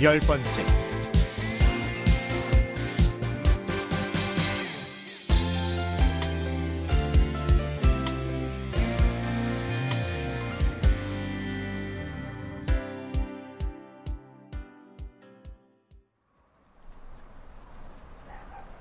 열 번째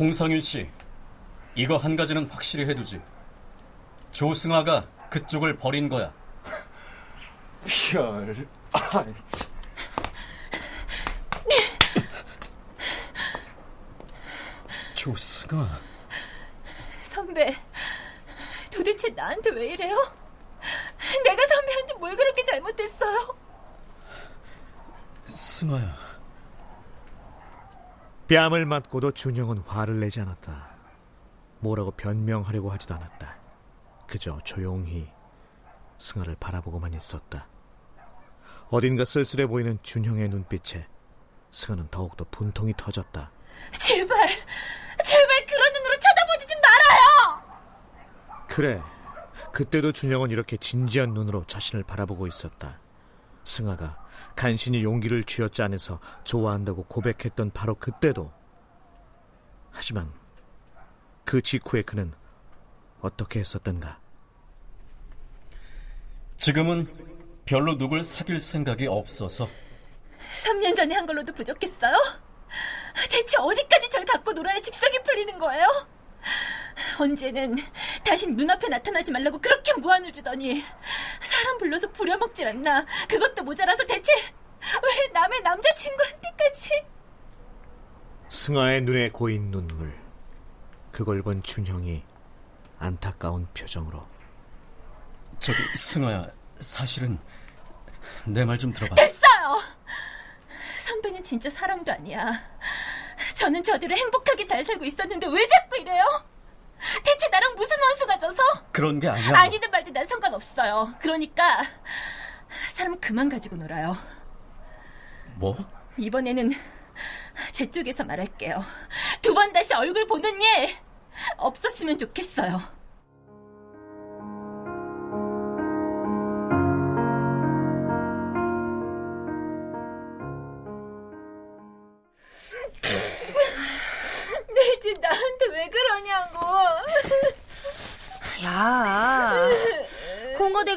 홍성윤 씨, 이거 한 가지는 확실히 해두지. 조승아가 그쪽을 버린 거야. 별, 아, 조승아. 선배, 도대체 나한테 왜 이래요? 내가 선배한테 뭘 그렇게 잘못했어요? 승아야. 뺨을 맞고도 준영은 화를 내지 않았다. 뭐라고 변명하려고 하지도 않았다. 그저 조용히 승아를 바라보고만 있었다. 어딘가 쓸쓸해 보이는 준형의 눈빛에 승아는 더욱더 분통이 터졌다. 제발 그런 눈으로 쳐다보지 좀 말아요! 그래. 그때도 준영은 이렇게 진지한 눈으로 자신을 바라보고 있었다. 승아가 간신히 용기를 쥐었지 않아서 좋아한다고 고백했던 바로 그때도. 하지만 그 직후에 그는 어떻게 했었던가? 지금은 별로 누굴 사귈 생각이 없어서 3년 전에 한 걸로도 부족했어요? 대체 어디까지 절 갖고 놀아야 직성이 풀리는 거예요? 언제는 다신 눈앞에 나타나지 말라고 그렇게 무안을 주더니 사람 불러서 부려먹질 않나. 그것도 모자라서 대체 왜 남의 남자친구한테까지? 승아의 눈에 고인 눈물. 그걸 본 준형이 안타까운 표정으로. 저기 승아야 사실은 내 말 좀 들어봐. 됐어요! 선배는 진짜 사람도 아니야. 저는 저대로 행복하게 잘 살고 있었는데 왜 자꾸 이래요? 대체 나랑 무슨 원수가 져서? 그런 게 아니야. 아니든 말든 난 상관없어요. 그러니까 사람 그만 가지고 놀아요. 뭐? 이번에는 제 쪽에서 말할게요. 두 번 다시 얼굴 보는 일 없었으면 좋겠어요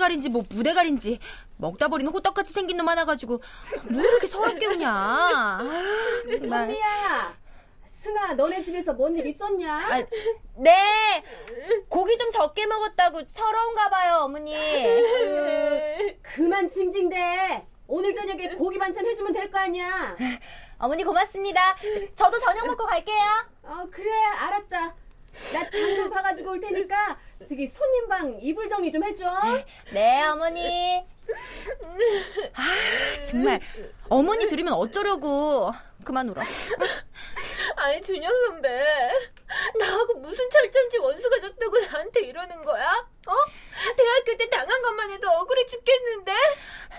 가리인지 뭐 무대가리인지 먹다 버리는 호떡같이 생긴 놈 하나 가지고 뭐 이렇게 서럽게 우냐? 아, 정말. 선미야, 승아, 너네 집에서 뭔 일 있었냐? 아, 네, 고기 좀 적게 먹었다고 서러운가 봐요, 어머니. 그만 징징대. 오늘 저녁에 고기 반찬 해주면 될 거 아니야. 어머니 고맙습니다. 저도 저녁 먹고 갈게요. 어, 그래, 알았다. 나 장좀 봐가지고 올 테니까 저기 손님 방 이불 정리 좀 해줘. 네, 어머니. 아, 정말 어머니 들으면 어쩌려고. 그만 울어. 아니 준영 선배 나하고 무슨 철천지 원수가 졌다고 나한테 이러는 거야? 어? 대학교 때 당한 것만 해도 억울해 죽겠는데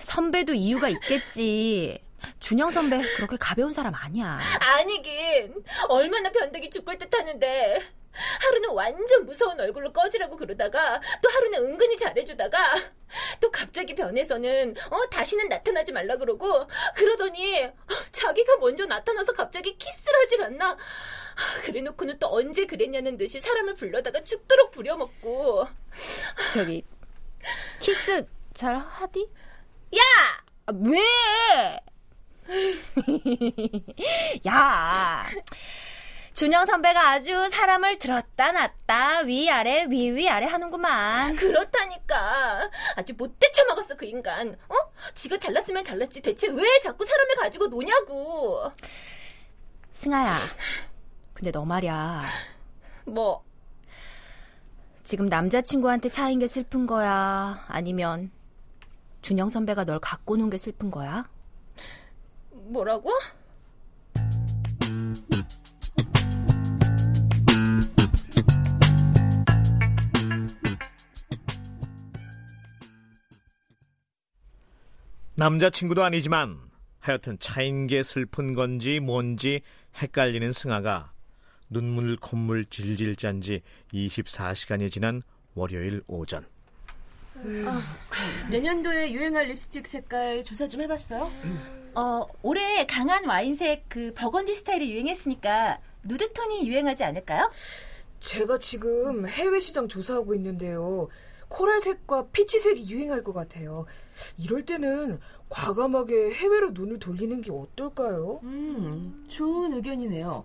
선배도 이유가 있겠지. 준영 선배 그렇게 가벼운 사람 아니야. 아니긴 얼마나 변덕이 죽을 듯 하는데 하루는 완전 무서운 얼굴로 꺼지라고 그러다가 또 하루는 은근히 잘해주다가 또 갑자기 변해서는 어 다시는 나타나지 말라 그러고 그러더니 어, 자기가 먼저 나타나서 갑자기 키스를 하질 않나 그래놓고는 또 언제 그랬냐는 듯이 사람을 불러다가 죽도록 부려먹고 저기 키스 잘 하디? 야 아, 왜? 야, 준영 선배가 아주 사람을 들었다 놨다 위아래 위위아래 하는구만. 그렇다니까 아주 못돼 처먹었어 그 인간 어? 지가 잘났으면 잘났지 대체 왜 자꾸 사람을 가지고 노냐고 승아야, 근데 너 말이야. 뭐 지금 남자친구한테 차인 게 슬픈 거야? 아니면 준영 선배가 널 갖고 논 게 슬픈 거야? 뭐라고? 남자친구도 아니지만 하여튼 차인 게 슬픈 건지 뭔지 헷갈리는 승아가 눈물 콧물 질질 짠 지 24시간이 지난 월요일 오전. 내년도에 유행할 립스틱 색깔 조사 좀 해봤어요? 어, 올해 강한 와인색 그 버건디 스타일이 유행했으니까 누드톤이 유행하지 않을까요? 제가 지금 해외 시장 조사하고 있는데요. 코랄색과 피치색이 유행할 것 같아요. 이럴 때는 과감하게 해외로 눈을 돌리는 게 어떨까요? 음, 좋은 의견이네요.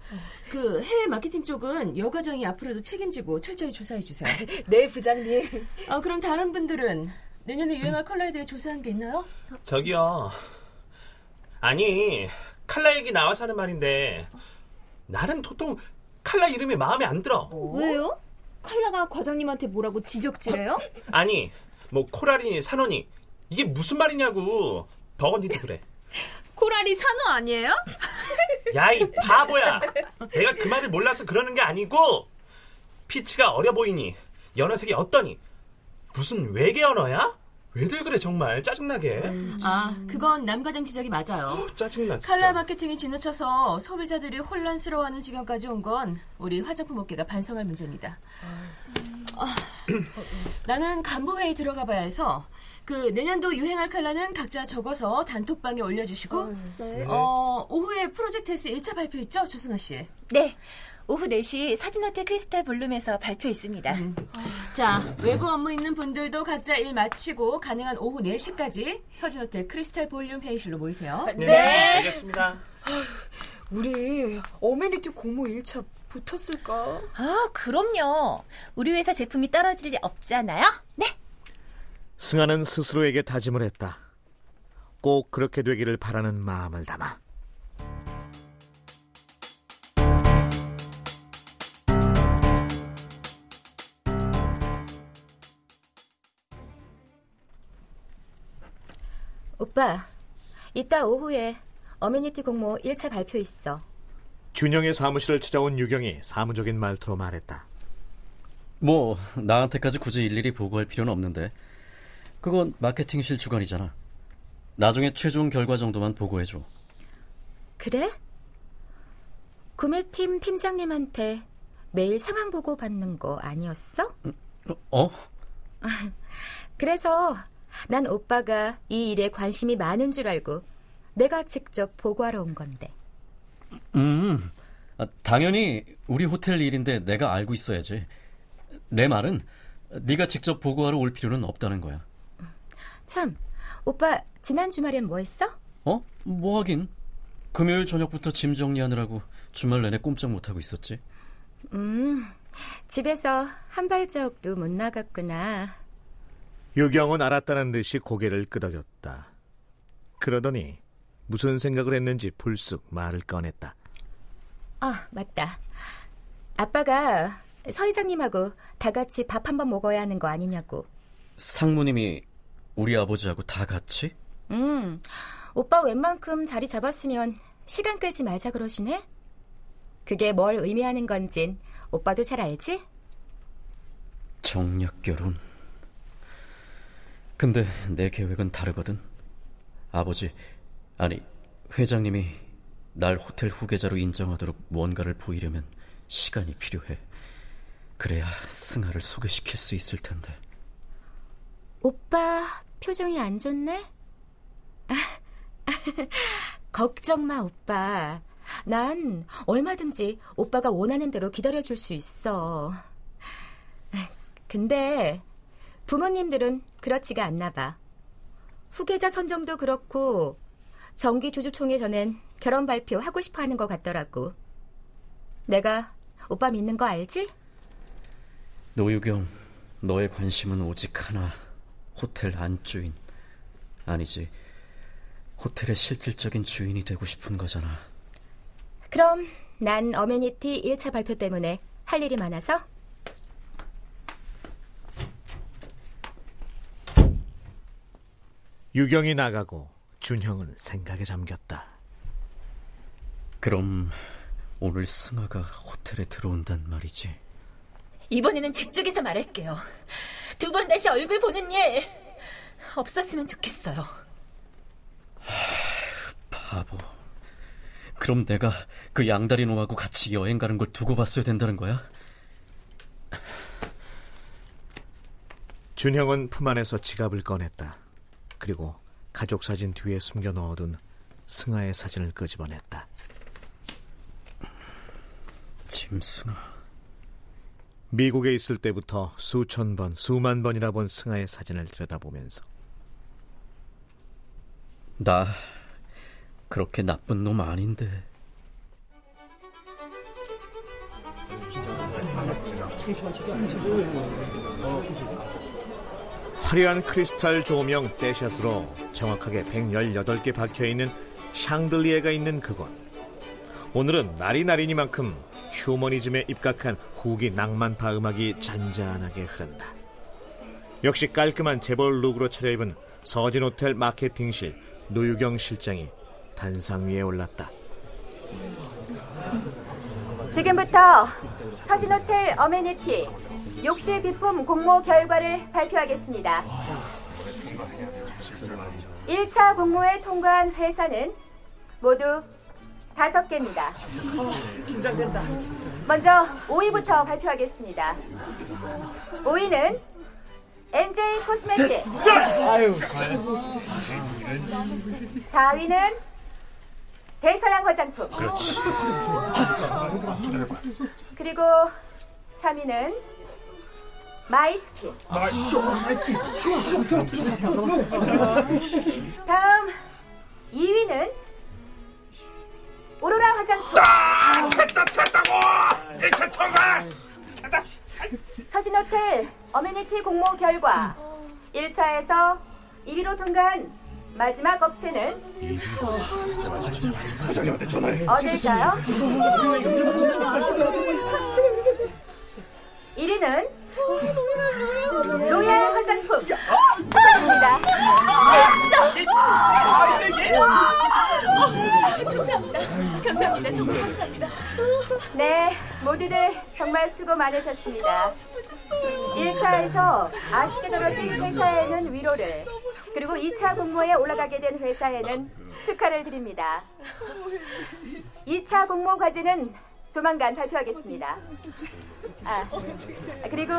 그 해외 마케팅 쪽은 여과정이 앞으로도 책임지고 철저히 조사해 주세요. 네, 부장님. 아, 그럼 다른 분들은 내년에 유행할 컬러에 대해 조사한 게 있나요? 저기요. 아니, 칼라 얘기 나와서 하는 말인데, 나는 도통 칼라 이름이 마음에 안 들어. 왜요? 칼라가 과장님한테 뭐라고 지적질해요? 아니, 뭐, 코랄이니 산호니, 이게 무슨 말이냐고. 버건디도 그래. 코랄이 산호 아니에요? 야, 이 바보야! 내가 그 말을 몰라서 그러는 게 아니고, 피치가 어려 보이니, 연어색이 어떠니? 무슨 외계 언어야? 왜들 그래, 정말. 짜증나게. 아, 그건 남과장 지적이 맞아요. 짜증나, 진짜. 칼라 마케팅이 지나쳐서 소비자들이 혼란스러워하는 지경까지 온 건 우리 화장품 업계가 반성할 문제입니다. 아, 나는 간부 회의 들어가 봐야 해서 그 내년도 유행할 칼라는 각자 적어서 단톡방에 올려주시고 네. 어, 오후에 프로젝트 S 1차 발표 있죠? 조승아 씨. 네. 오후 4시 서진호텔 크리스탈 볼룸에서 발표 있습니다. 자, 외부 업무 있는 분들도 각자 일 마치고 가능한 오후 4시까지 서진호텔 크리스탈 볼룸 회의실로 모이세요. 네, 알겠습니다. 우리 어메니티 공모 1차 붙었을까? 아, 그럼요. 우리 회사 제품이 떨어질 리 없잖아요. 네. 승아는 스스로에게 다짐을 했다. 꼭 그렇게 되기를 바라는 마음을 담아. 오빠, 이따 오후에 어메니티 공모 1차 발표 있어. 균형의 사무실을 찾아온 유경이 사무적인 말투로 말했다. 뭐 나한테까지 굳이 일일이 보고할 필요는 없는데 그건 마케팅실 주관이잖아. 나중에 최종 결과 정도만 보고해줘. 그래? 구매팀 팀장님한테 매일 상황 보고 받는 거 아니었어? 어? 그래서 난 오빠가 이 일에 관심이 많은 줄 알고 내가 직접 보고하러 온 건데. 음, 아, 당연히 우리 호텔 일인데 내가 알고 있어야지. 내 말은 네가 직접 보고하러 올 필요는 없다는 거야. 참, 오빠 지난 주말엔 뭐 했어? 어? 뭐 하긴. 금요일 저녁부터 짐 정리하느라고 주말 내내 꼼짝 못하고 있었지. 음, 집에서 한 발자국도 못 나갔구나. 유경은 알았다는 듯이 고개를 끄덕였다. 그러더니 무슨 생각을 했는지 불쑥 말을 꺼냈다. 아, 맞다. 아빠가 서 이장님하고 다 같이 밥 한번 먹어야 하는 거 아니냐고. 상무님이 우리 아버지하고 다 같이? 음, 오빠 웬만큼 자리 잡았으면 시간 끌지 말자 그러시네? 그게 뭘 의미하는 건진 오빠도 잘 알지? 정략 결혼. 근데 내 계획은 다르거든. 아버지, 아니, 회장님이 날 호텔 후계자로 인정하도록 뭔가를 보이려면 시간이 필요해. 그래야 승아를 소개시킬 수 있을 텐데. 오빠 표정이 안 좋네? 걱정 마, 오빠. 난 얼마든지 오빠가 원하는 대로 기다려줄 수 있어. 근데 부모님들은 그렇지가 않나 봐. 후계자 선정도 그렇고 정기 주주총회 전엔 결혼 발표 하고 싶어 하는 것 같더라고. 내가 오빠 믿는 거 알지? 노유경, 너의 관심은 오직 하나. 호텔 안주인. 아니지. 호텔의 실질적인 주인이 되고 싶은 거잖아. 그럼 난 어메니티 1차 발표 때문에 할 일이 많아서 유경이 나가고 준형은 생각에 잠겼다. 그럼 오늘 승아가 호텔에 들어온단 말이지. 이번에는 제 쪽에서 말할게요. 두 번 다시 얼굴 보는 일 없었으면 좋겠어요. 바보. 그럼 내가 그 양다리 놈하고 같이 여행 가는 걸 두고 봤어야 된다는 거야? 준형은 품 안에서 지갑을 꺼냈다. 그리고 가족 사진 뒤에 숨겨 넣어둔 승아의 사진을 끄집어냈다. 짐승아. 미국에 있을 때부터 수천 번, 수만 번이나 본 승아의 사진을 들여다보면서 나 그렇게 나쁜 놈 아닌데. 화려한 크리스탈 조명 떼샷으로 정확하게 118개 박혀있는 샹들리에가 있는 그곳. 오늘은 날이 날이니만큼 휴머니즘에 입각한 후기 낭만파 음악이 잔잔하게 흐른다. 역시 깔끔한 재벌 룩으로 차려입은 서진 호텔 마케팅실 노유경 실장이 단상 위에 올랐다. 지금부터 서진 호텔 어메니티 욕실 비품 공모 결과를 발표하겠습니다. 1차 공모에 통과한 회사는 모두 다섯 개입니다. 먼저 5위부터 발표하겠습니다. 5위는 NJ 코스메틱. 4위는 대서양 화장품. 그리고 3위는 마이스킨. 다음 2위는 오로라 화장품. 서진 호텔 어메니티 공모 결과 1차에서 1위로 통과한 마지막 업체는 어딜까요? 1위는 정말 수고 많으셨습니다. 1차에서 아쉽게 떨어진 회사에는 위로를, 그리고 2차 공모에 올라가게 된 회사에는 축하를 드립니다. 2차 공모 과제는 조만간 발표하겠습니다. 아, 그리고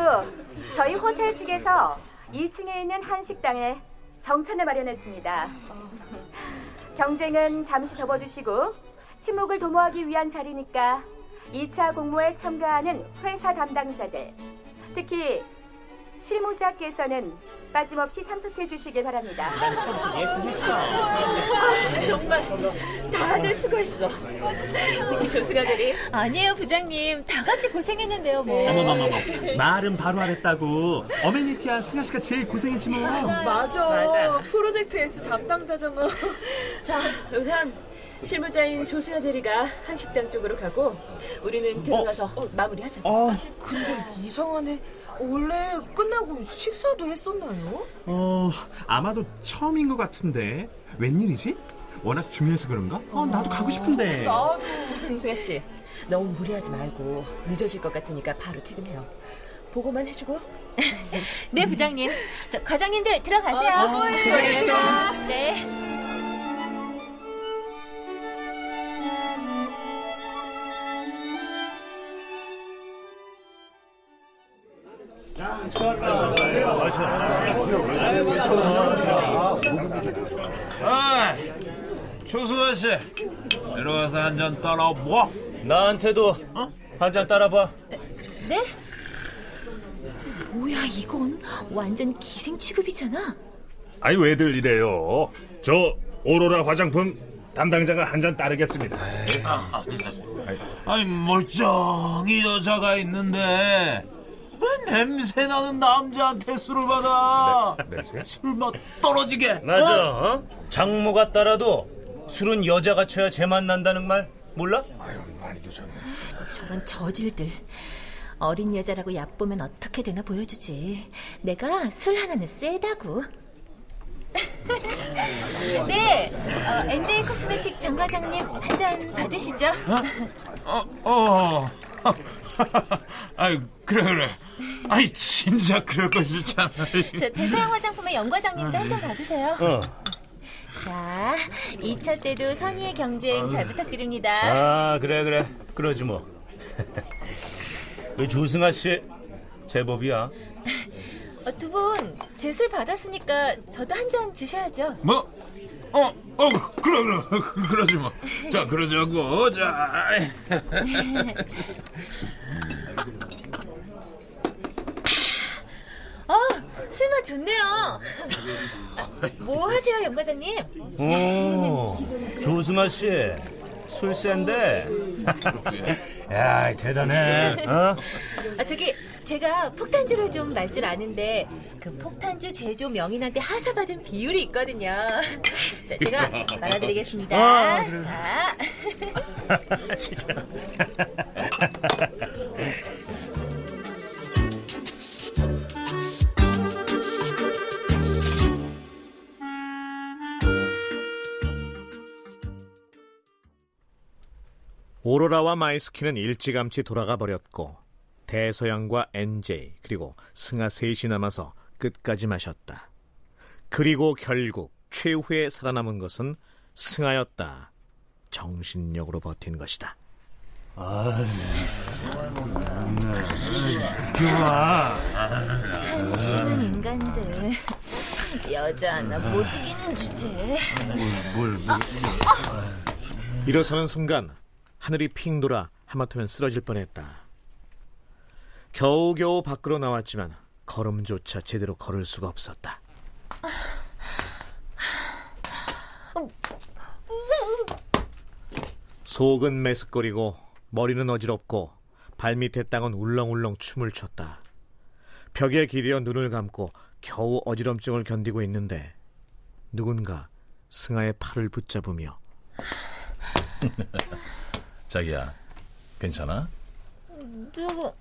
저희 호텔 측에서 2층에 있는 한 식당에 정찬을 마련했습니다. 경쟁은 잠시 접어두시고 침묵을 도모하기 위한 자리니까 2차 공모에 참가하는 회사 담당자들, 특히 실무자께서는 빠짐없이 참석해 주시길 바랍니다. 정말 다들 수고했어. 특히 조승아들이 아니에요, 부장님. 다 같이 고생했는데요, 뭐. 어머머머머 말은 바로 하랬다고 어메니티야 승아 씨가 제일 고생했지 뭐 맞아. 맞아. 프로젝트 S 담당자잖아. 자 우선 실무자인 조승아 대리가 한식당 쪽으로 가고 우리는 들어가서 마무리하자. 아, 근데 이상하네. 원래 끝나고 식사도 했었나요? 어 아마도 처음인 것 같은데 웬일이지? 워낙 중요해서 그런가? 어 나도 가고 싶은데 나도. 승아 씨 너무 무리하지 말고 늦어질 것 같으니까 바로 퇴근해요. 보고만 해주고. 네, 부장님. 저, 과장님들 들어가세요. 고생했어 네. 아, 조수아 씨, 이리 와서 한 잔 따라 뭐? 나한테도 한잔 따라봐. 네? 뭐야, 이건 완전 기생 취급이잖아. 아니 왜들 이래요? 저 오로라 화장품 담당자가 한 잔 따르겠습니다. 아니 멀쩡히 여자가 있는데 왜 냄새 나는 남자한테 술을 받아? 냄새? 술맛 떨어지게. 맞아. 어? 어? 장모가 따라도 술은 여자가 쳐야 제맛 난다는 말 몰라? 저런 저질들. 어린 여자라고 얕보면 어떻게 되나 보여주지. 내가 술 하나는 세다고. 네, 어, NJ 코스메틱 장 과장님 한 잔 받으시죠. 어, 어. 아유, 그래, 그래. 아이, 진짜 그럴 것이잖아. 저 대서양 화장품의 영 과장님도 한 잔 받으세요. 어. 자, 2차 때도 선의의 경쟁 잘 부탁드립니다. 아, 그래, 그래. 그러지 뭐. 우리 조승아 씨, 제법이야. 어, 두 분, 제 술 받았으니까 저도 한 잔 주셔야죠. 뭐? 어, 어, 그래, 그래. 그러지 뭐. 자, 그러자고. 자. 어, 술맛 좋네요. 아, 뭐 하세요, 영 과장님? 오, 조승아 씨, 술 센데. 야, 대단해. 어? 아, 저기, 제가 폭탄주를 좀 말 줄 아는데, 그 폭탄주 제조 명인한테 하사받은 비율이 있거든요. 자, 제가 말아드리겠습니다. 아, 그래. 자. 오로라와 마이스키는 일찌감치 돌아가 버렸고 대서양과 NJ 그리고 승아 셋이 남아서 끝까지 마셨다. 그리고 결국 최후에 살아남은 것은 승아였다. 정신력으로 버틴 것이다. 좋아. 한심한 인간들. 여자 하나 못 이기는 주제. 일어서는 순간 하늘이 핑 돌아 하마터면 쓰러질 뻔했다. 겨우겨우 밖으로 나왔지만 걸음조차 제대로 걸을 수가 없었다. 속은 메스꺼리고 머리는 어지럽고 발밑의 땅은 울렁울렁 춤을 췄다. 벽에 기대어 눈을 감고 겨우 어지럼증을 견디고 있는데 누군가 승아의 팔을 붙잡으며 자기야, 괜찮아? 누구,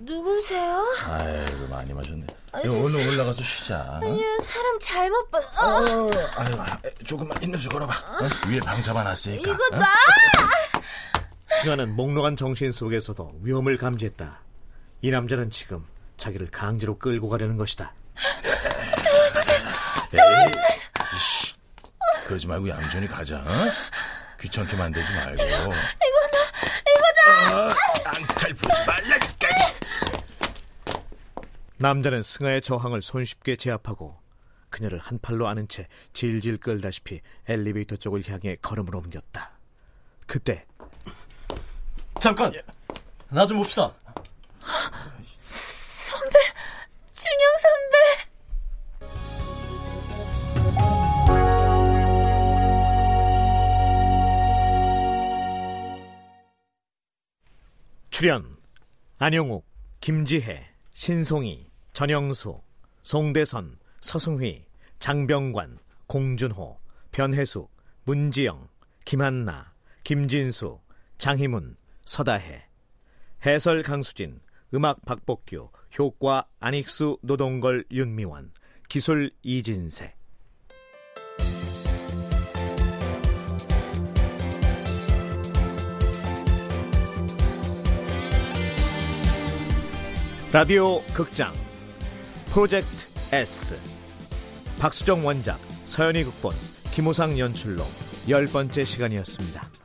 누구세요? 아이고 많이 마셨네. 아니, 야, 얼른 올라가서 쉬자. 어? 아니요, 사람 잘못 봤, 어, 어. 아유, 아, 조금만 힘내서 걸어봐. 어? 위에 방 잡아 놨으니까. 이거 어? 나! 승아는 몽롱한 정신 속에서도 위험을 감지했다. 이 남자는 지금 자기를 강제로 끌고 가려는 것이다. 에이, 이씨, 그러지 말고 얌전히 가자. 어? 귀찮게 만들지 말고. 이거 나, 이거 나! 앙탈 부리지 말라니까. 남자는 승아의 저항을 손쉽게 제압하고 그녀를 한 팔로 안은 채 질질 끌다시피 엘리베이터 쪽을 향해 걸음을 옮겼다. 그때 잠깐! 나 좀 봅시다. 선배, 준영 선배! 출연 안영욱, 김지혜, 신송이, 전영수, 송대선, 서승휘, 장병관, 공준호, 변혜숙, 문지영, 김한나, 김진수, 장희문, 서다혜 해설 강수진, 음악 박복규, 효과 안익수, 노동걸, 윤미원, 기술 이진세 라디오 극장 프로젝트 S 박수정 원작 서연이 극본 김호상 연출로 열 번째 시간이었습니다.